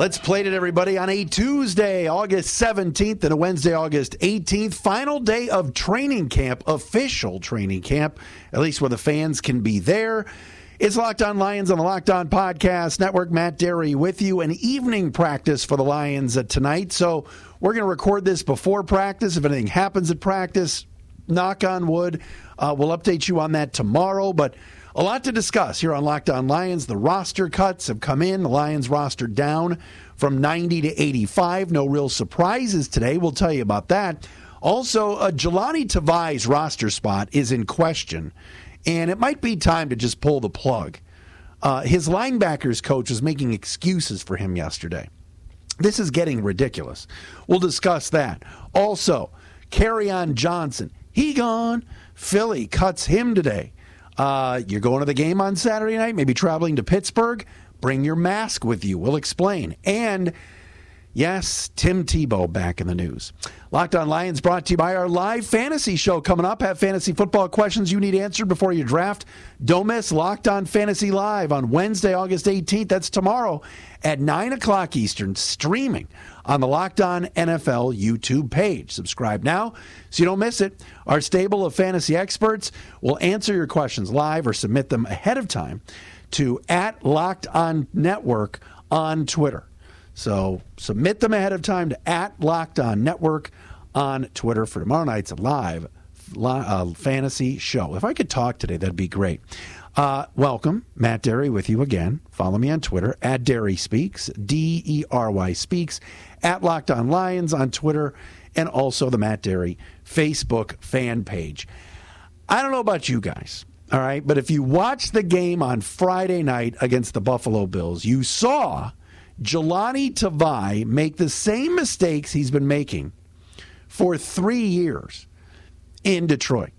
Let's play it, everybody, on a Tuesday, August 17th, and a Wednesday, August 18th. Final day of training camp, official training camp, at least where the fans can be there. It's Locked On Lions on the Locked On Podcast Network. Matt Dery with you. An evening practice for the Lions tonight. So we're going to record this before practice. If anything happens at practice, knock on wood, uh, we'll update you on that tomorrow. But a lot to discuss here on Locked On Lions. The roster cuts have come in. The Lions roster down from 90 to 85. No real surprises today. We'll tell you about that. Also, uh, Jahlani Tavai's roster spot is in question, and it might be time to just pull the plug. Uh, his linebackers coach was making excuses for him yesterday. This is getting ridiculous. We'll discuss that. Also, Kerryon Johnson, he gone. Philly cuts him today. Uh, you're going to the game on Saturday night, maybe traveling to Pittsburgh. Bring your mask with you. We'll explain. And yes, Tim Tebow back in the news. Locked on Lions brought to you by our live fantasy show coming up. Have fantasy football questions you need answered before your draft. Don't miss Locked on Fantasy Live on Wednesday, August 18th. That's tomorrow at 9 o'clock Eastern, streaming on the Locked On NFL YouTube page. Subscribe now so you don't miss it. Our stable of fantasy experts will answer your questions live or submit them ahead of time to at Locked On Network on Twitter. So submit them ahead of time to at Locked On Network on Twitter for tomorrow night's live uh, fantasy show. If I could talk today, that'd be great. Uh, welcome, Matt Dery, with you again. Follow me on Twitter at Dery Speaks, D E R Y Speaks, at Locked On Lions on Twitter, and also the Matt Dery Facebook fan page. I don't know about you guys, all right, but if you watched the game on Friday night against the Buffalo Bills, you saw Jahlani Tavai make the same mistakes he's been making for three years in Detroit.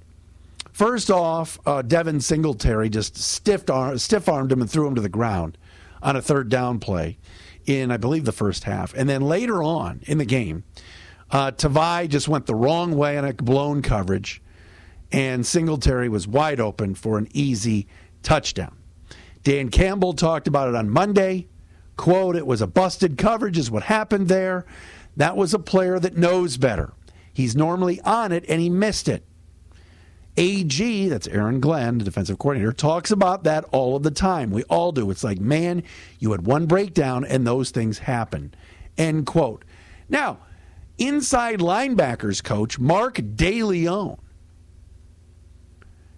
First off, uh, Devin Singletary just stiff armed him and threw him to the ground on a third down play in, I believe, the first half. And then later on in the game, uh, Tavai just went the wrong way on a blown coverage, and Singletary was wide open for an easy touchdown. Dan Campbell talked about it on Monday. Quote, it was a busted coverage, is what happened there. That was a player that knows better. He's normally on it, and he missed it. AG, that's Aaron Glenn, the defensive coordinator, talks about that all of the time. We all do. It's like, man, you had one breakdown and those things happen. End quote. Now, inside linebackers coach Mark DeLeone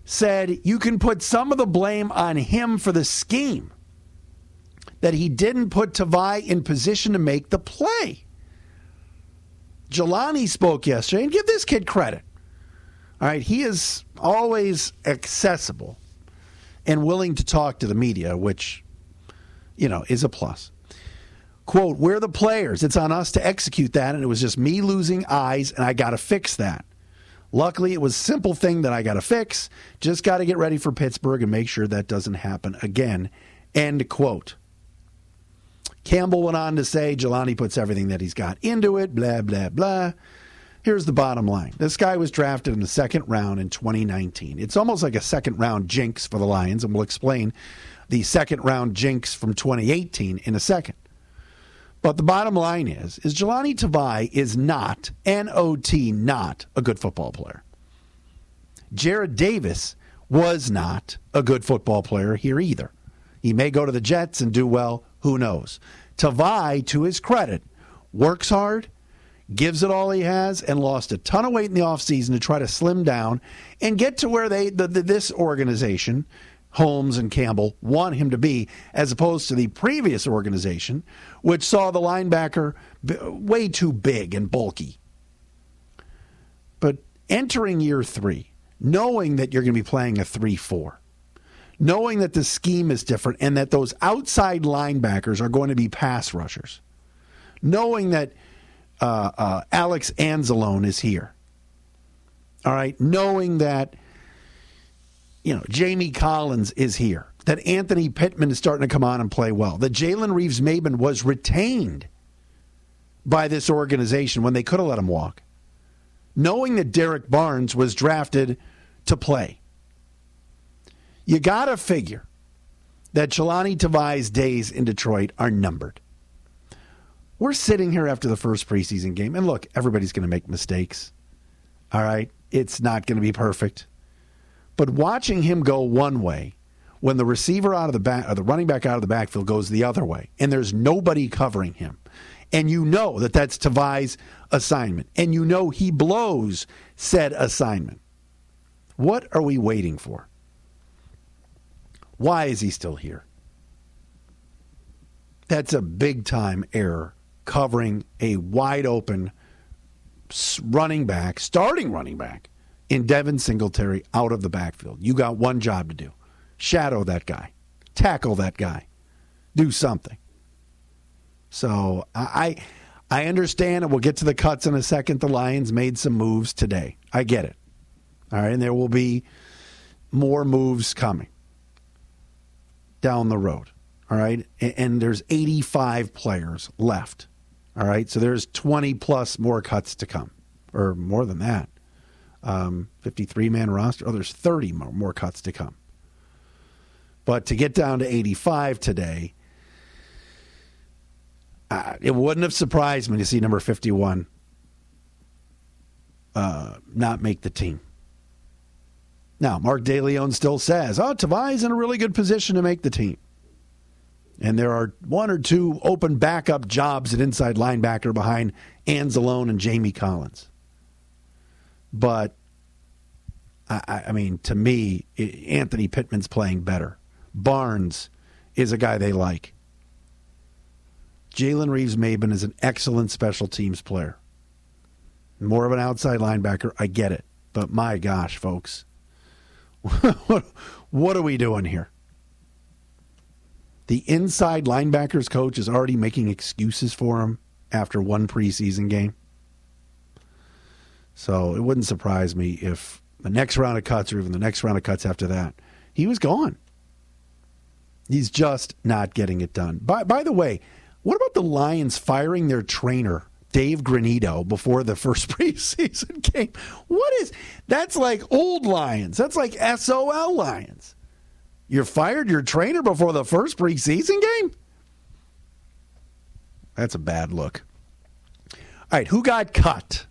said you can put some of the blame on him for the scheme that he didn't put Tavai in position to make the play. Jahlani spoke yesterday, and give this kid credit. All right, he is always accessible and willing to talk to the media, which, you know, is a plus. Quote, we're the players. It's on us to execute that. And it was just me losing eyes, and I got to fix that. Luckily, it was a simple thing that I got to fix. Just got to get ready for Pittsburgh and make sure that doesn't happen again. End quote. Campbell went on to say Jahlani puts everything that he's got into it, blah, blah, blah. Here's the bottom line this guy was drafted in the second round in 2019. It's almost like a second round jinx for the Lions, and we'll explain the second round jinx from 2018 in a second. But the bottom line is, is Jahlani Tavai is not, N-O-T, not a good football player. Jarrad Davis was not a good football player here either. He may go to the Jets and do well, who knows. Tavai, to his credit, works hard, gives it all he has, and lost a ton of weight in the offseason to try to slim down and get to where they the, the, this organization, Holmes and Campbell, want him to be, as opposed to the previous organization, which saw the linebacker way too big and bulky. But entering year three, knowing that you're going to be playing a 3 4, knowing that the scheme is different and that those outside linebackers are going to be pass rushers, knowing that uh, uh, Alex Anzalone is here. All right, knowing that you know, Jamie Collins is here, that Anthony Pittman is starting to come on and play well, that Jalen Reeves Maybin was retained by this organization when they could have let him walk, knowing that Derrick Barnes was drafted to play. You got to figure that Jahlani Tavai's days in Detroit are numbered. We're sitting here after the first preseason game, and look, everybody's going to make mistakes. All right? It's not going to be perfect. But watching him go one way when the receiver out of the back or the running back out of the backfield goes the other way and there's nobody covering him and you know that that's Tavai's assignment and you know he blows said assignment what are we waiting for why is he still here that's a big time error covering a wide open running back starting running back in Devin Singletary out of the backfield. You got one job to do shadow that guy, tackle that guy, do something. So I, I understand, and we'll get to the cuts in a second. The Lions made some moves today. I get it. All right, and there will be more moves coming down the road. All right, and, and there's 85 players left. All right, so there's 20 plus more cuts to come, or more than that um, 53 man roster. Oh, there's 30 more, more cuts to come. But to get down to 85 today, uh, it wouldn't have surprised me to see number 51 uh, not make the team. Now, Mark DeLeone still says, oh, Tavai's in a really good position to make the team. And there are one or two open backup jobs at inside linebacker behind Anzalone and Jamie Collins. But I, I mean, to me, Anthony Pittman's playing better. Barnes is a guy they like. Jalen Reeves Maybin is an excellent special teams player. More of an outside linebacker. I get it. But my gosh, folks, what are we doing here? The inside linebackers coach is already making excuses for him after one preseason game. So it wouldn't surprise me if the next round of cuts or even the next round of cuts after that, he was gone. He's just not getting it done. By, by the way, what about the Lions firing their trainer, Dave Granito, before the first preseason game? What is that's like old Lions. That's like SOL Lions. You're fired your trainer before the first preseason game? That's a bad look. All right, who got cut?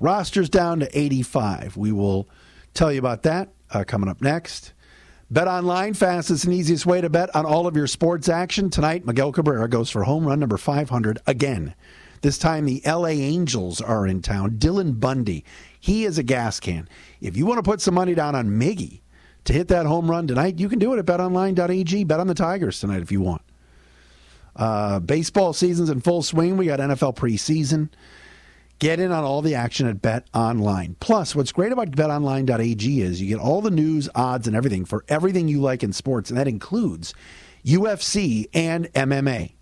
Roster's down to 85. We will tell you about that uh, coming up next. Bet online, fastest and easiest way to bet on all of your sports action. Tonight, Miguel Cabrera goes for home run number 500 again. This time, the LA Angels are in town. Dylan Bundy, he is a gas can. If you want to put some money down on Miggy to hit that home run tonight, you can do it at betonline.ag. Bet on the Tigers tonight if you want. Uh, baseball season's in full swing. We got NFL preseason. Get in on all the action at Bet Online. Plus, what's great about betonline.ag is you get all the news, odds, and everything for everything you like in sports, and that includes UFC and MMA.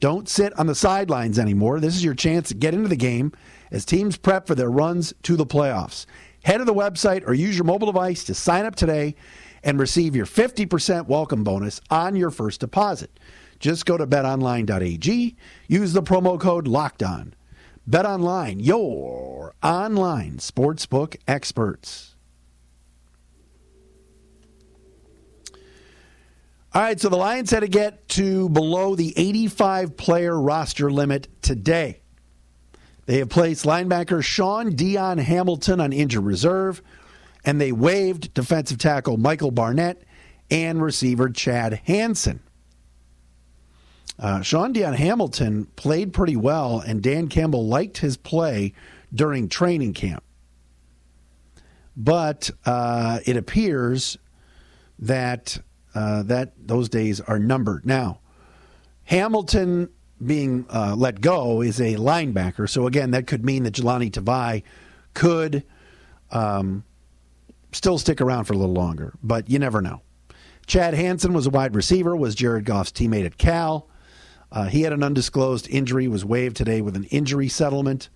Don't sit on the sidelines anymore. This is your chance to get into the game as teams prep for their runs to the playoffs. Head to the website or use your mobile device to sign up today and receive your 50% welcome bonus on your first deposit. Just go to betonline.ag, use the promo code LOCKED ON. Bet your online sportsbook experts. All right, so the Lions had to get to below the 85 player roster limit today. They have placed linebacker Shaun Dion Hamilton on injured reserve, and they waived defensive tackle Michael Barnett and receiver Chad Hansen. Uh, Shaun Dion Hamilton played pretty well, and Dan Campbell liked his play during training camp. But uh, it appears that uh, that those days are numbered. Now, Hamilton being uh, let go is a linebacker, so again, that could mean that Jahlani Tavai could um, still stick around for a little longer, but you never know. Chad Hansen was a wide receiver, was Jared Goff's teammate at Cal. Uh, he had an undisclosed injury, was waived today with an injury settlement.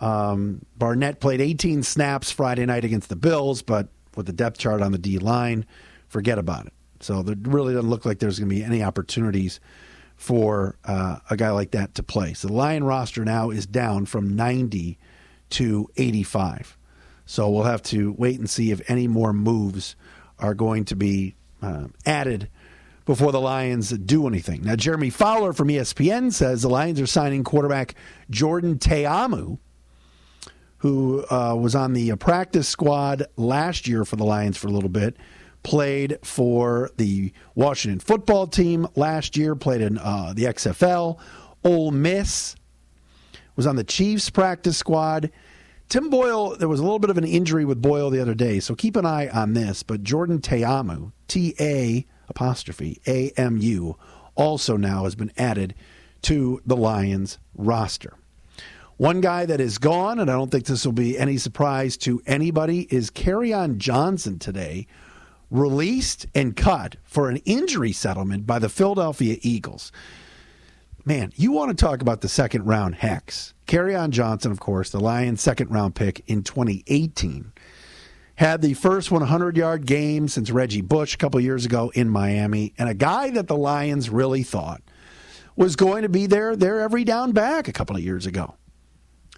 Um, Barnett played 18 snaps Friday night against the Bills, but with the depth chart on the D line, forget about it. So there really doesn't look like there's going to be any opportunities for uh, a guy like that to play. So the Lion roster now is down from 90 to 85. So we'll have to wait and see if any more moves are going to be uh, added before the Lions do anything. Now, Jeremy Fowler from ESPN says the Lions are signing quarterback Jordan Ta'amu, who uh, was on the practice squad last year for the Lions for a little bit, played for the Washington football team last year, played in uh, the XFL. Ole Miss was on the Chiefs practice squad. Tim Boyle, there was a little bit of an injury with Boyle the other day, so keep an eye on this. But Jordan Ta'amu, T A apostrophe A M U, also now has been added to the Lions roster. One guy that is gone, and I don't think this will be any surprise to anybody, is Kerryon Johnson today, released and cut for an injury settlement by the Philadelphia Eagles. Man, you want to talk about the second round hex. Kerryon Johnson, of course, the Lions' second round pick in 2018, had the first 100 yard game since Reggie Bush a couple years ago in Miami, and a guy that the Lions really thought was going to be there, there every down back a couple of years ago.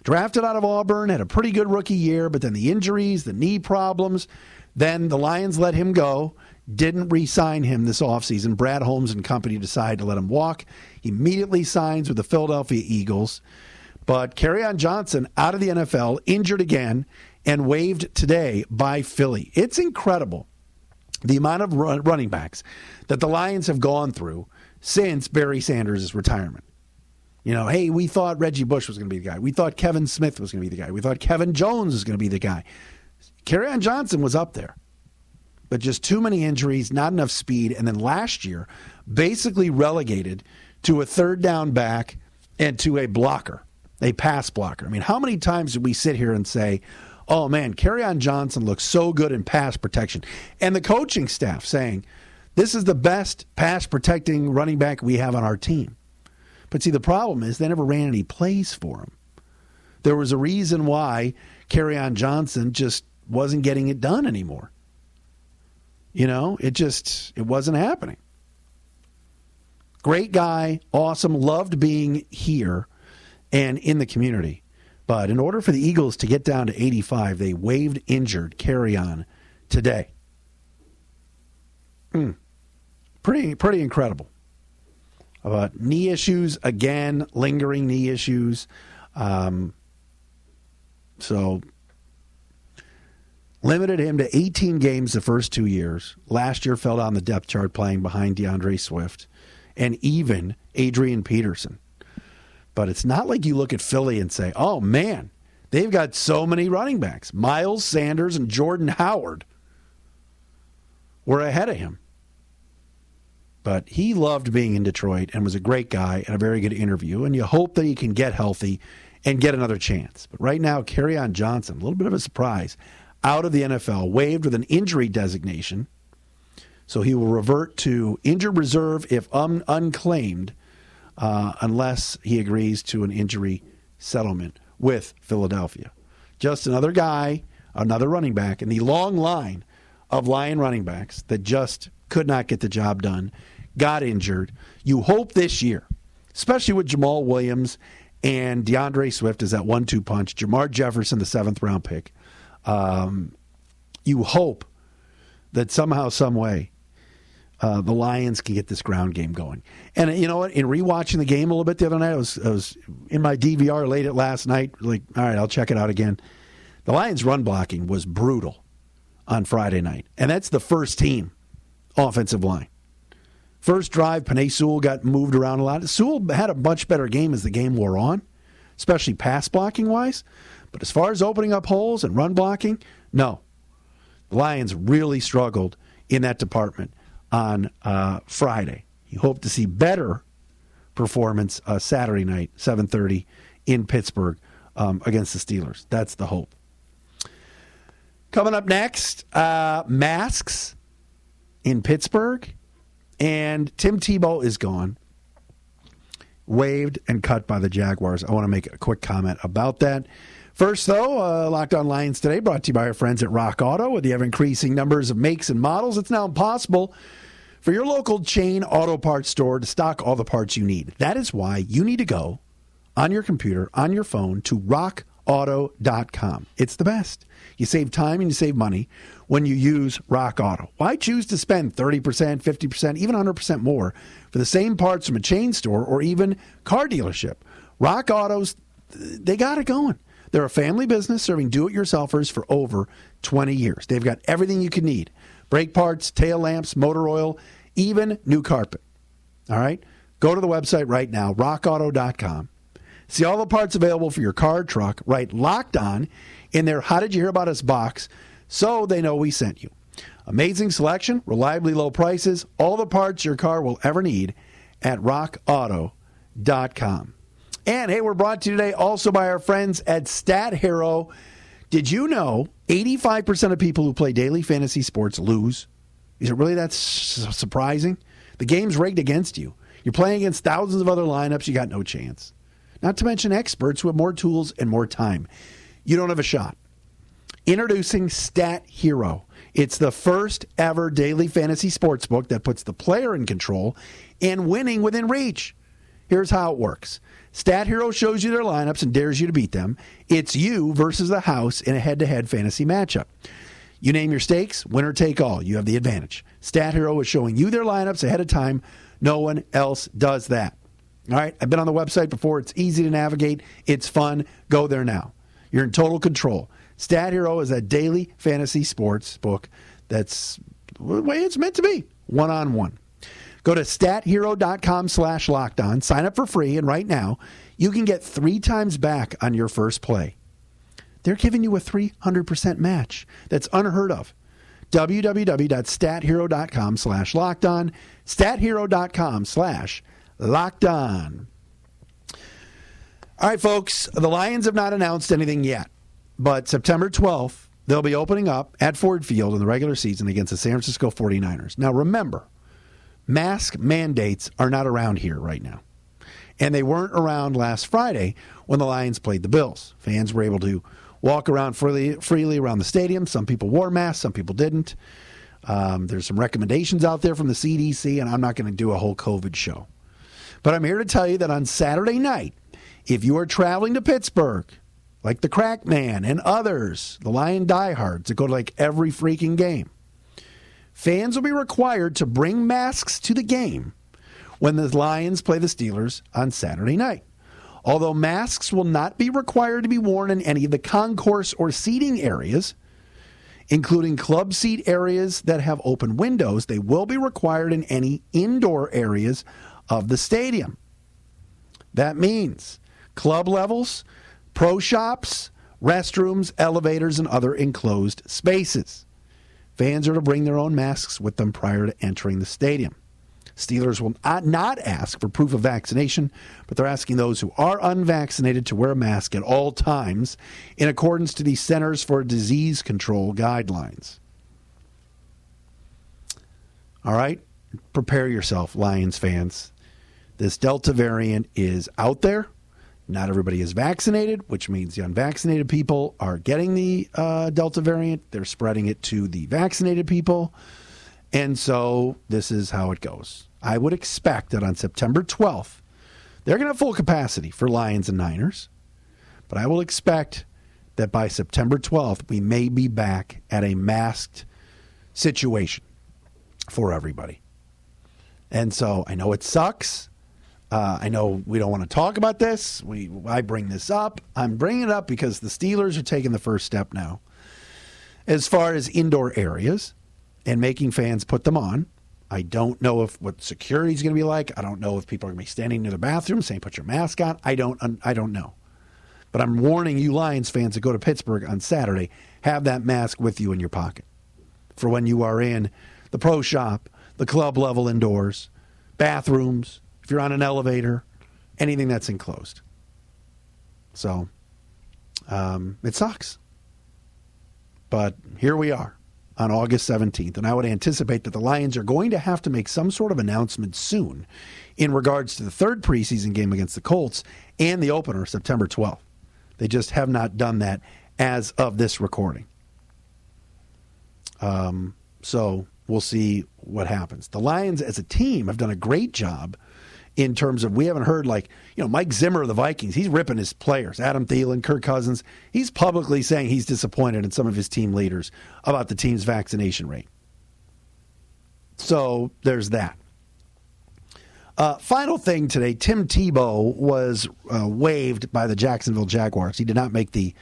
Drafted out of Auburn, had a pretty good rookie year, but then the injuries, the knee problems, then the Lions let him go didn't re sign him this offseason. Brad Holmes and company decided to let him walk. He immediately signs with the Philadelphia Eagles. But Kerryon Johnson out of the NFL, injured again, and waived today by Philly. It's incredible the amount of run, running backs that the Lions have gone through since Barry Sanders' retirement. You know, hey, we thought Reggie Bush was going to be the guy. We thought Kevin Smith was going to be the guy. We thought Kevin Jones was going to be the guy. Kerryon Johnson was up there but just too many injuries, not enough speed. And then last year, basically relegated to a third down back and to a blocker, a pass blocker. I mean, how many times did we sit here and say, oh man, Kerryon Johnson looks so good in pass protection? And the coaching staff saying, this is the best pass protecting running back we have on our team. But see, the problem is they never ran any plays for him. There was a reason why Kerryon Johnson just wasn't getting it done anymore. You know, it just it wasn't happening. Great guy, awesome, loved being here and in the community. But in order for the Eagles to get down to 85, they waived injured Kerryon today. Mm. Pretty pretty incredible. About knee issues again, lingering knee issues. Um, so limited him to 18 games the first two years. Last year fell down the depth chart playing behind D'Andre Swift and even Adrian Peterson. But it's not like you look at Philly and say, oh man, they've got so many running backs. Miles Sanders and Jordan Howard were ahead of him. But he loved being in Detroit and was a great guy and a very good interview. And you hope that he can get healthy and get another chance. But right now, Kerryon Johnson, a little bit of a surprise out of the NFL, waived with an injury designation. So he will revert to injured reserve if un- unclaimed, uh, unless he agrees to an injury settlement with Philadelphia. Just another guy, another running back in the long line of Lion running backs that just could not get the job done, got injured. You hope this year, especially with Jamaal Williams and D'Andre Swift as that one two punch, Jermar Jefferson, the seventh round pick, um, you hope that somehow, some way, uh, the Lions can get this ground game going. And you know what? In rewatching the game a little bit the other night, I was, I was in my DVR late at last night. Like, all right, I'll check it out again. The Lions' run blocking was brutal on Friday night, and that's the first team offensive line. First drive, Penei Sewell got moved around a lot. Sewell had a much better game as the game wore on, especially pass blocking wise. But as far as opening up holes and run blocking, no. The Lions really struggled in that department on uh, Friday. You hope to see better performance uh, Saturday night, 7:30 in Pittsburgh um, against the Steelers. That's the hope. Coming up next, uh, masks in Pittsburgh, and Tim Tebow is gone. waived and cut by the Jaguars. I want to make a quick comment about that. First, though, uh, Locked On Lions today brought to you by our friends at Rock Auto. With the ever increasing numbers of makes and models, it's now impossible for your local chain auto parts store to stock all the parts you need. That is why you need to go on your computer, on your phone, to rockauto.com. It's the best. You save time and you save money when you use Rock Auto. Why choose to spend 30%, 50%, even 100% more for the same parts from a chain store or even car dealership? Rock Autos, they got it going. They're a family business serving do it yourselfers for over 20 years. They've got everything you can need brake parts, tail lamps, motor oil, even new carpet. All right? Go to the website right now, rockauto.com. See all the parts available for your car, truck, right locked on in their How Did You Hear About Us box so they know we sent you. Amazing selection, reliably low prices, all the parts your car will ever need at rockauto.com. And hey, we're brought to you today also by our friends at Stat Hero. Did you know 85% of people who play daily fantasy sports lose? Is it really that surprising? The game's rigged against you. You're playing against thousands of other lineups, you got no chance. Not to mention experts with more tools and more time. You don't have a shot. Introducing Stat Hero. It's the first ever daily fantasy sports book that puts the player in control and winning within reach. Here's how it works. Stat Hero shows you their lineups and dares you to beat them. It's you versus the house in a head to head fantasy matchup. You name your stakes, winner take all. You have the advantage. Stat Hero is showing you their lineups ahead of time. No one else does that. All right, I've been on the website before. It's easy to navigate, it's fun. Go there now. You're in total control. Stat Hero is a daily fantasy sports book that's the way it's meant to be one on one. Go to stathero.com slash locked on, sign up for free, and right now you can get three times back on your first play. They're giving you a 300% match. That's unheard of. www.stathero.com slash locked on, stathero.com slash locked on. All right, folks, the Lions have not announced anything yet, but September 12th, they'll be opening up at Ford Field in the regular season against the San Francisco 49ers. Now, remember, mask mandates are not around here right now. And they weren't around last Friday when the Lions played the Bills. Fans were able to walk around freely, freely around the stadium. Some people wore masks, some people didn't. Um, there's some recommendations out there from the CDC, and I'm not going to do a whole COVID show. But I'm here to tell you that on Saturday night, if you are traveling to Pittsburgh, like the Crack Man and others, the Lion diehards that go to like every freaking game, fans will be required to bring masks to the game when the Lions play the Steelers on Saturday night. Although masks will not be required to be worn in any of the concourse or seating areas, including club seat areas that have open windows, they will be required in any indoor areas of the stadium. That means club levels, pro shops, restrooms, elevators, and other enclosed spaces. Fans are to bring their own masks with them prior to entering the stadium. Steelers will not ask for proof of vaccination, but they're asking those who are unvaccinated to wear a mask at all times in accordance to the Centers for Disease Control guidelines. All right, prepare yourself, Lions fans. This Delta variant is out there. Not everybody is vaccinated, which means the unvaccinated people are getting the uh, Delta variant. They're spreading it to the vaccinated people. And so this is how it goes. I would expect that on September 12th, they're going to have full capacity for Lions and Niners. But I will expect that by September 12th, we may be back at a masked situation for everybody. And so I know it sucks. Uh, I know we don't want to talk about this. We I bring this up. I'm bringing it up because the Steelers are taking the first step now, as far as indoor areas, and making fans put them on. I don't know if what security is going to be like. I don't know if people are going to be standing near the bathroom saying "Put your mask on." I don't. I don't know. But I'm warning you, Lions fans, that go to Pittsburgh on Saturday. Have that mask with you in your pocket for when you are in the pro shop, the club level indoors, bathrooms if you're on an elevator, anything that's enclosed. So um, it sucks. But here we are. on August 17th, and I would anticipate that the Lions are going to have to make some sort of announcement soon in regards to the third preseason game against the Colts and the opener September 12th. They just have not done that as of this recording. Um, so we'll see what happens. The Lions as a team have done a great job in terms of we haven't heard like you know Mike Zimmer of the Vikings. He's ripping his players. Adam Thielen, Kirk Cousins. He's publicly saying he's disappointed in some of his team leaders about the team's vaccination rate. So there's that. Uh, final thing today: Tim Tebow was uh, waived by the Jacksonville Jaguars. He did not make the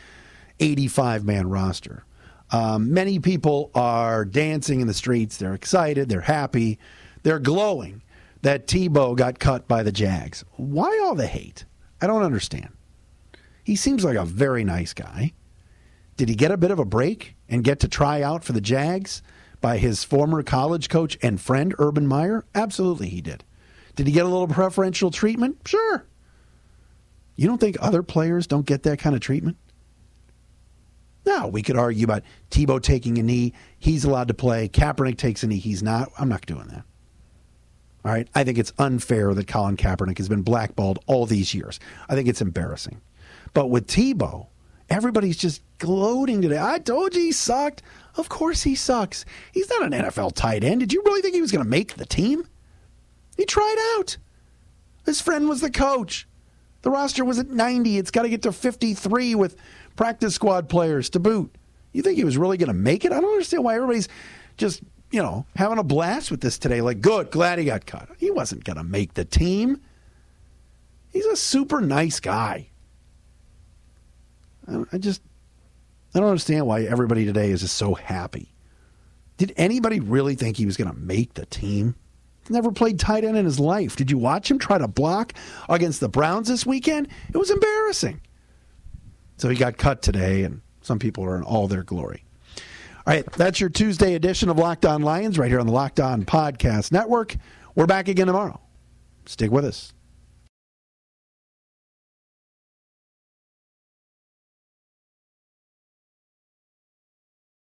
85 man roster. Um, many people are dancing in the streets. They're excited. They're happy. They're glowing that Tebow got cut by the Jags. Why all the hate? I don't understand. He seems like a very nice guy. Did he get a bit of a break and get to try out for the Jags by his former college coach and friend, Urban Meyer? Absolutely, he did. Did he get a little preferential treatment? Sure. You don't think other players don't get that kind of treatment? Now, we could argue about Tebow taking a knee. He's allowed to play. Kaepernick takes a knee. He's not. I'm not doing that. All right. I think it's unfair that Colin Kaepernick has been blackballed all these years. I think it's embarrassing. But with Tebow, everybody's just gloating today. I told you he sucked. Of course he sucks. He's not an NFL tight end. Did you really think he was going to make the team? He tried out. His friend was the coach. The roster was at 90. It's got to get to 53 with practice squad players to boot. You think he was really going to make it? I don't understand why everybody's just you know, having a blast with this today. Like, good, glad he got cut. He wasn't going to make the team. He's a super nice guy. I just, I don't understand why everybody today is just so happy. Did anybody really think he was going to make the team? Never played tight end in his life. Did you watch him try to block against the Browns this weekend? It was embarrassing. So he got cut today, and some people are in all their glory. All right, that's your Tuesday edition of Locked On Lions right here on the Locked On Podcast Network. We're back again tomorrow. Stick with us.